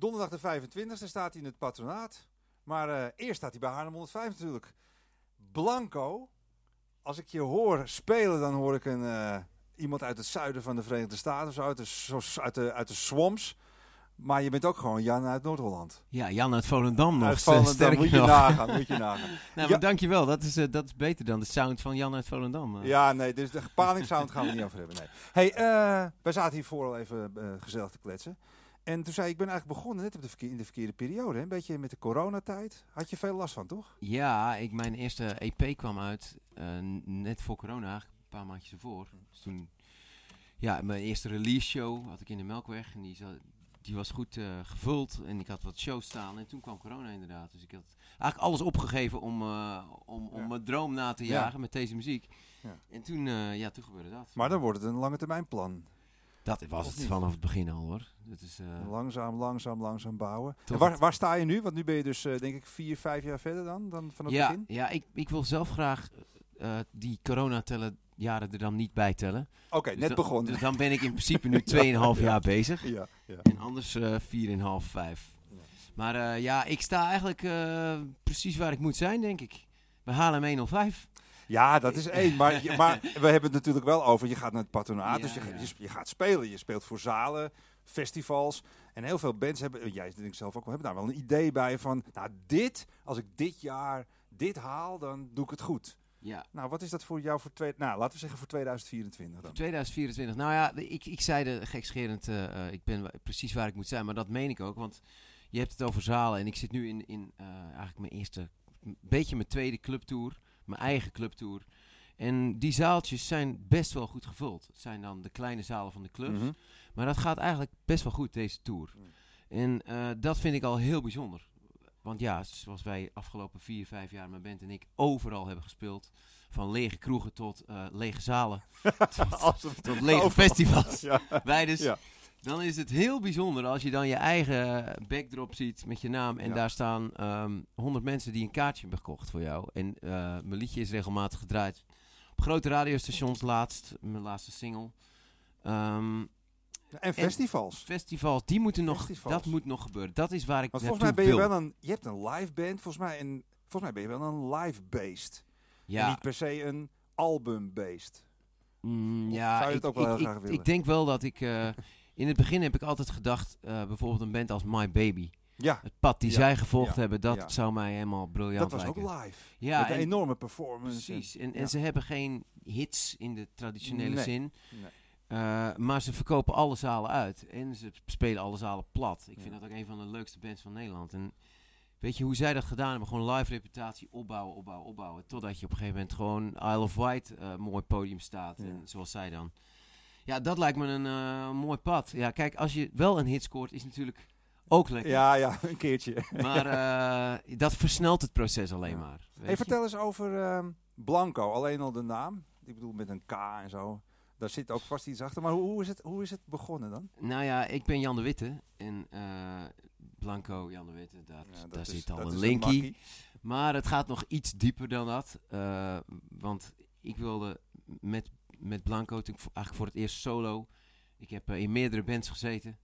Donderdag de 25e staat hij in het patronaat. Maar eh, eerst staat hij bij Haarlem 105 natuurlijk. Blanco. Als ik je hoor spelen, dan hoor ik een, eh, iemand uit het zuiden van de Verenigde Staten. Of zo, uit de, uit de, uit de swamps. Maar je bent ook gewoon Jan uit Noord-Holland. Ja, Jan uit Volendam nog. Uit Volendam, sterker moet je nog. nagaan, moet je nagaan. Nou, Ja. maar dankjewel. Dat is, eh, dat is beter dan de sound van Jan uit Volendam. eh. Ja, nee, dus de palingsound gaan we niet over hebben. Nee. Hey, eh, wij zaten hiervoor al even eh, gezellig te kletsen. En toen zei ik, ik ben eigenlijk begonnen net op de verkeer- in de verkeerde periode. Hè? Een beetje met de coronatijd. Had je veel last van, toch? Ja, ik, mijn eerste EP kwam uit eh, net voor corona, eigenlijk een paar maandjes ervoor. Dus toen, ja, mijn eerste release show had ik in de Melkweg en die, die was goed eh, gevuld en ik had wat shows staan en toen kwam corona inderdaad. Dus ik had eigenlijk alles opgegeven om, eh, om, om Ja. mijn droom na te Ja. jagen met deze muziek. Ja. En toen, ja, toen gebeurde dat. Maar dan wordt het een lange termijn plan. Dat was Of het niet? vanaf het begin al hoor. Dat is, eh, Langzaam, langzaam, langzaam bouwen. En waar, het- waar sta je nu? Want nu ben je dus, eh, denk ik, vier, vijf jaar verder dan, dan van het ja, begin. ja ik, ik wil zelf graag eh, die coronatellen jaren er dan niet bij tellen. Oké, Dus net dan- begonnen. Dus dan ben ik in principe nu 2,5 jaar bezig. ja, ja. En anders eh 4,5, 5. Ja. Maar ja, ik sta eigenlijk precies waar ik moet zijn, denk ik. We halen 105. Ja, dat is één. Maar, je- maar we hebben het natuurlijk wel over, je gaat naar het patronaat. Ja, dus je, je, je gaat spelen. Je speelt voor zalen, festivals. En heel veel bands hebben, jij denk ik zelf ook wel, hebben daar wel een idee bij van... Nou, dit, als ik dit jaar dit haal, dan doe ik het goed. Ja. Nou, wat is dat voor jou voor twee, nou, laten we zeggen voor 2024 dan? 2024. Nou ja, ik, ik zei de gekscherend, eh, eh, ik ben precies waar ik moet zijn. Maar dat meen ik ook, want je hebt het over zalen. En ik zit nu in, in eh, eigenlijk mijn eerste, een beetje mijn tweede clubtour. Mijn eigen clubtour. En die zaaltjes zijn best wel goed gevuld. Het zijn dan de kleine zalen van de clubs. Mhm. Maar dat gaat eigenlijk best wel goed, deze tour. Mm. En eh, dat vind ik al heel bijzonder. Want ja, zoals wij afgelopen vier, vijf jaar, mijn band en ik, overal hebben gespeeld. Van lege kroegen tot eh, lege zalen. tot, tot lege festivals. Ja. Wij dus, Ja. Dan is het heel bijzonder als je dan je eigen backdrop ziet met je naam. En Ja. daar staan ehm 100 mensen die een kaartje hebben gekocht voor jou. En eh, mijn liedje is regelmatig gedraaid. Op grote radiostations laatst, mijn laatste single. Ehm, En festivals. festivals, die moeten nog, Festivals. dat moet nog gebeuren. Dat is waar ik Want volgens mij ben je wil. wel een, je hebt een live band, volgens mij, en volgens mij ben je wel een live based. En Ja, niet per se een album based. mm, ja zou je ik, het ook wel ik, heel ik- graag willen? ik denk wel dat ik... eh, in het begin heb ik altijd gedacht, eh, bijvoorbeeld een band als My Baby. Ja, Het pad die Ja, zij gevolgd ja, hebben, dat ja. zou mij helemaal briljant dat was ook lijken. live. Ja, Met een en- enorme performance. Precies. En, en ze hebben geen hits in de traditionele Nee. zin. Nee. Eh, maar ze verkopen alle zalen uit. En ze spelen alle zalen plat. Ik vind dat ook een van de leukste bands van Nederland. En weet je hoe zij dat gedaan hebben? Gewoon live reputatie opbouwen, opbouwen, opbouwen. Totdat je op een gegeven moment gewoon Isle of Wight eh mooi podium staat. En zoals zij dan. Ja, dat lijkt me een eh, mooi pad. Ja, kijk, als je wel een hit scoort, is natuurlijk ook lekker. Ja, ja, een keertje. Maar eh, dat versnelt het proces alleen Ja. maar. Hey, je? vertel eens over ehm, Blanco, alleen al de naam. Ik bedoel met een K en zo. Daar zit ook vast iets achter. Maar hoe, hoe, is, het, hoe is het begonnen dan? Nou ja, ik ben Jan de Witte. En eh, Blanco, Jan de Witte, Ja, daar is- zit al een linkie. maar het gaat nog iets dieper dan dat. want ik wilde met, met Blanco, toen eigenlijk voor het eerst solo. Ik heb eh, in meerdere bands gezeten.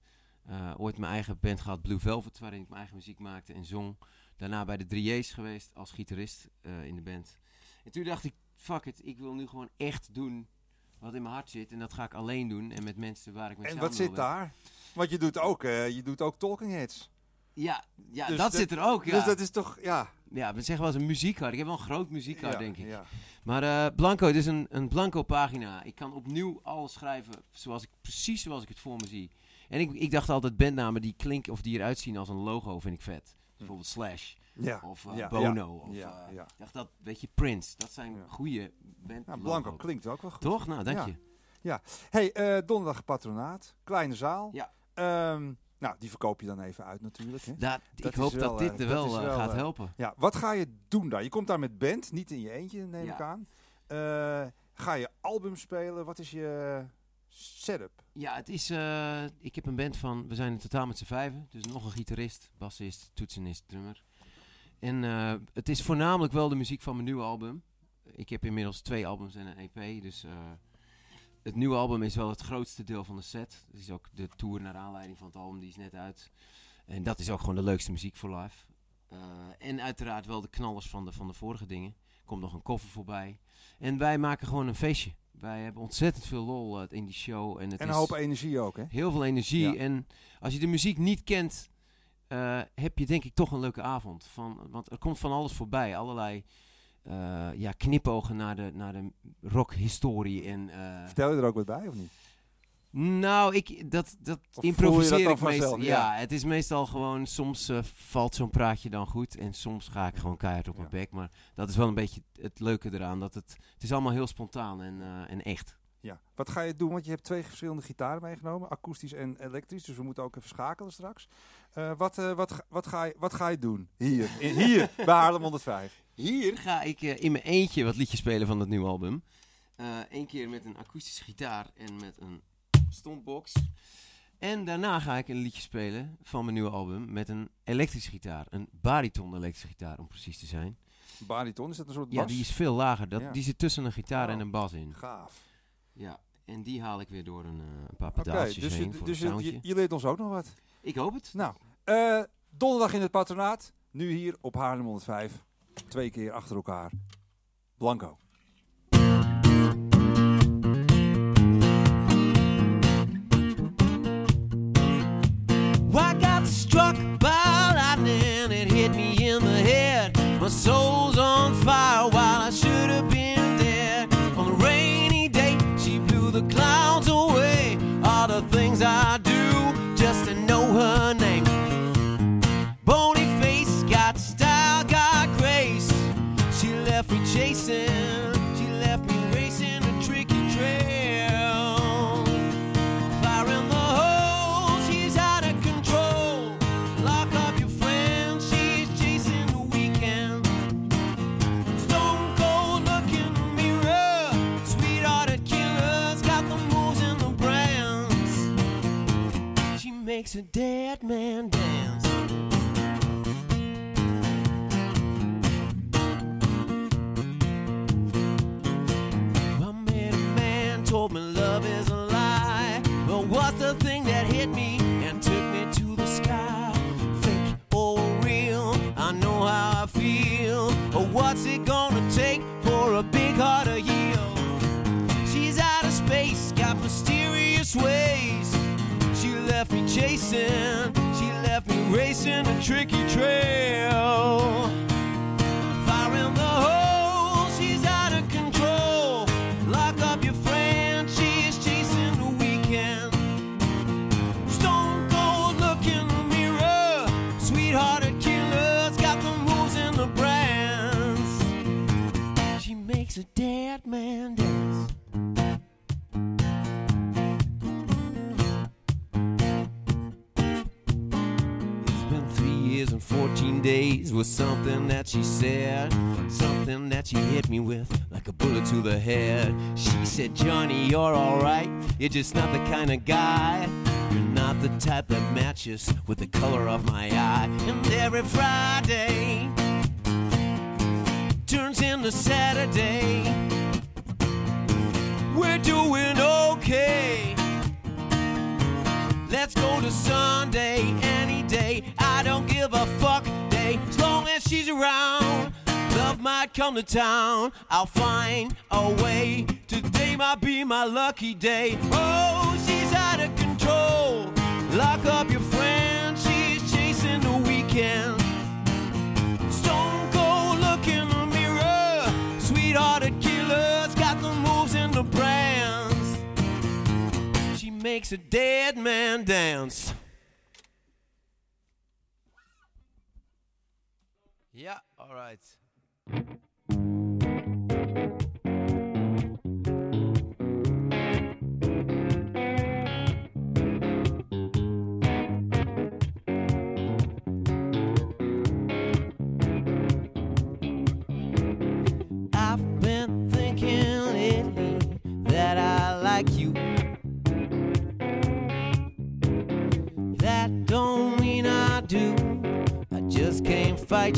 Eh, ooit mijn eigen band gehad, Blue Velvet, waarin ik mijn eigen muziek maakte en zong. Daarna bij de 3J's geweest als gitarist eh, in de band. En toen dacht ik, fuck it, ik wil nu gewoon echt doen wat in mijn hart zit. En dat ga ik alleen doen en met mensen waar ik mee En samen wat zit daar? Want je doet ook, je doet ook talking heads. Ja, ja Dus dat, dat- zit er ook. Ja. Dus dat is toch, ja. Ja, we zeggen wel eens een muziekhart. Ik heb wel een groot muziekhart, ja, denk ik. Ja. Maar eh, Blanco, het is een, een Blanco pagina. Ik kan opnieuw alles schrijven zoals ik, precies zoals ik het voor me zie. En ik, ik dacht altijd bandnamen die klinken of die eruit zien als een logo, vind ik vet. Bijvoorbeeld Slash Ja. of eh, ja, Bono. ja, Of, ja, eh, ja. Ik dacht dat, weet je, Prince. Dat zijn Ja. goede band Nou, Blanco klinkt ook wel goed. Toch? Nou, dank Ja. je. Hey, eh, donderdag patronaat, kleine zaal. Ja. Ehm, nou, die verkoop je dan even uit natuurlijk. Hè? Dat, Dat ik hoop wel, dat dit eh, er wel, is eh, wel, gaat eh, helpen. Ja, wat ga je doen daar? Je komt daar met band, niet in je eentje, neem Ja. ik aan. Eh, ga je album spelen? Wat is je setup? Ja, het is. eh, ik heb een band van. We zijn in totaal met z'n vijven. Dus nog een gitarist, bassist, toetsenist, drummer. En eh, het is voornamelijk wel de muziek van mijn nieuwe album. Ik heb inmiddels twee albums en een EP. Dus eh, het nieuwe album is wel het grootste deel van de set. Het is ook de tour naar aanleiding van het album, die is net uit. En dat is ook gewoon de leukste muziek voor live. Eh, en uiteraard wel de knallers van de, van de vorige dingen. Komt nog een koffer voorbij. En wij maken gewoon een feestje. Wij hebben ontzettend veel lol eh, in die show. En, het En is een hoop energie ook, hè? heel veel energie. Ja. En als je de muziek niet kent, eh, heb je denk ik toch een leuke avond. Van, want er komt van alles voorbij. Allerlei eh, ja, knipogen naar de, naar de rockhistorie. En, eh, Vertel je er ook wat bij, of niet? nou, ik, dat, dat Of improviseer dat ik meestal. Ja. Ja. het is meestal gewoon, soms eh, valt zo'n praatje dan goed. En soms ga ik gewoon keihard op Ja. mijn bek. Maar dat is wel een beetje het leuke eraan. Dat het, het is allemaal heel spontaan en, en echt. Ja. Wat ga je doen? Want je hebt twee verschillende gitaren meegenomen, akoestisch en elektrisch. Dus we moeten ook even schakelen straks. Wat, wat, ga- wat, ga je, wat ga je doen hier, in, hier bij Haarlem 105? Hier ga ik eh, in mijn eentje wat liedjes spelen van het nieuwe album. Eén keer met een akoestische gitaar en met een stompbox. En daarna ga ik een liedje spelen van mijn nieuwe album met een elektrische gitaar. Een bariton elektrische gitaar om precies te zijn. Bariton, is dat een soort Ja, bas? die is veel lager. Dat, Ja. Die zit tussen een gitaar Oh. en een bas in. Gaaf. Ja, en die haal ik weer door een, eh, een paar pedaaltjes dus, heen je, voor dus een je, leert ons ook nog wat. Ik hoop het. Nou, eh, donderdag in het patronaat. Nu hier op Haarlem 105. Twee keer achter elkaar. Blanco. I got struck by lightning, it hit me in the head. My soul's on fire while I the thing that hit me and took me to the sky? Fake or oh, real, I know how I feel. But what's it gonna take for a big heart to heal? She's out of space, got mysterious ways. She left me chasing, she left me racing a tricky trail. Days with something that she said, something that she hit me with like a bullet to the head. She said, Johnny, you're alright, you're just not the kind of guy. You're not the type that matches with the color of my eye. And every Friday turns into Saturday. We're doing okay. Let's go to Sunday any day. I don't give a fuck day as long as she's around. Love might come to town. I'll find a way. Today might be my lucky day. Oh, she's out of control. Lock up your friend. She's chasing the weekend. Stone cold look in the mirror. Sweethearted killers got the moves and the brands. She makes a dead man dance. Yeah, all right.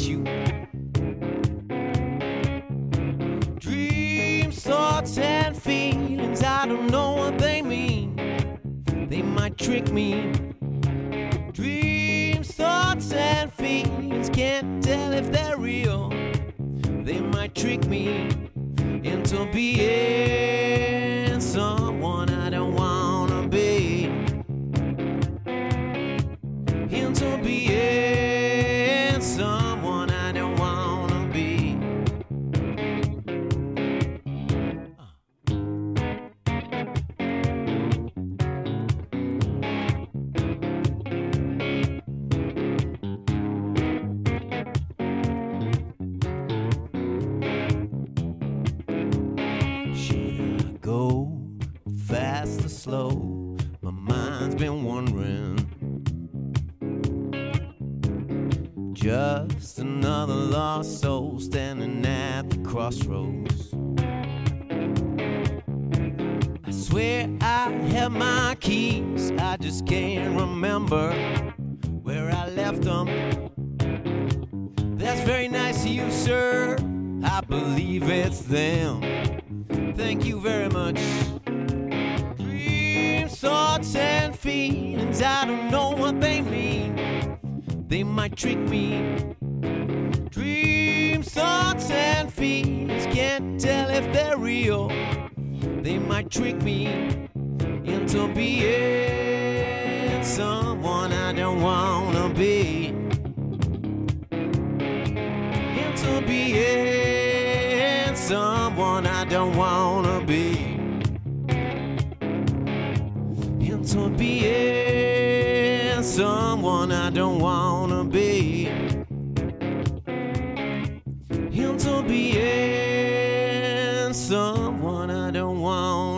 you. Dreams, thoughts, and feelings, I don't know what they mean. They might trick me. Dreams, thoughts, and feelings, can't tell if they're real. They might trick me into being. Wondering. Just another lost soul standing at the crossroads. I swear I have my keys, I just can't remember where I left them. That's very nice of you, sir. I believe it's them. Thank you very much. Thoughts, and feelings, I don't know what they mean. They might trick me. Dreams, thoughts, and feelings, can't tell if they're real. They might trick me into being someone I don't wanna be. Being someone I don't wanna be. Into being someone I don't wanna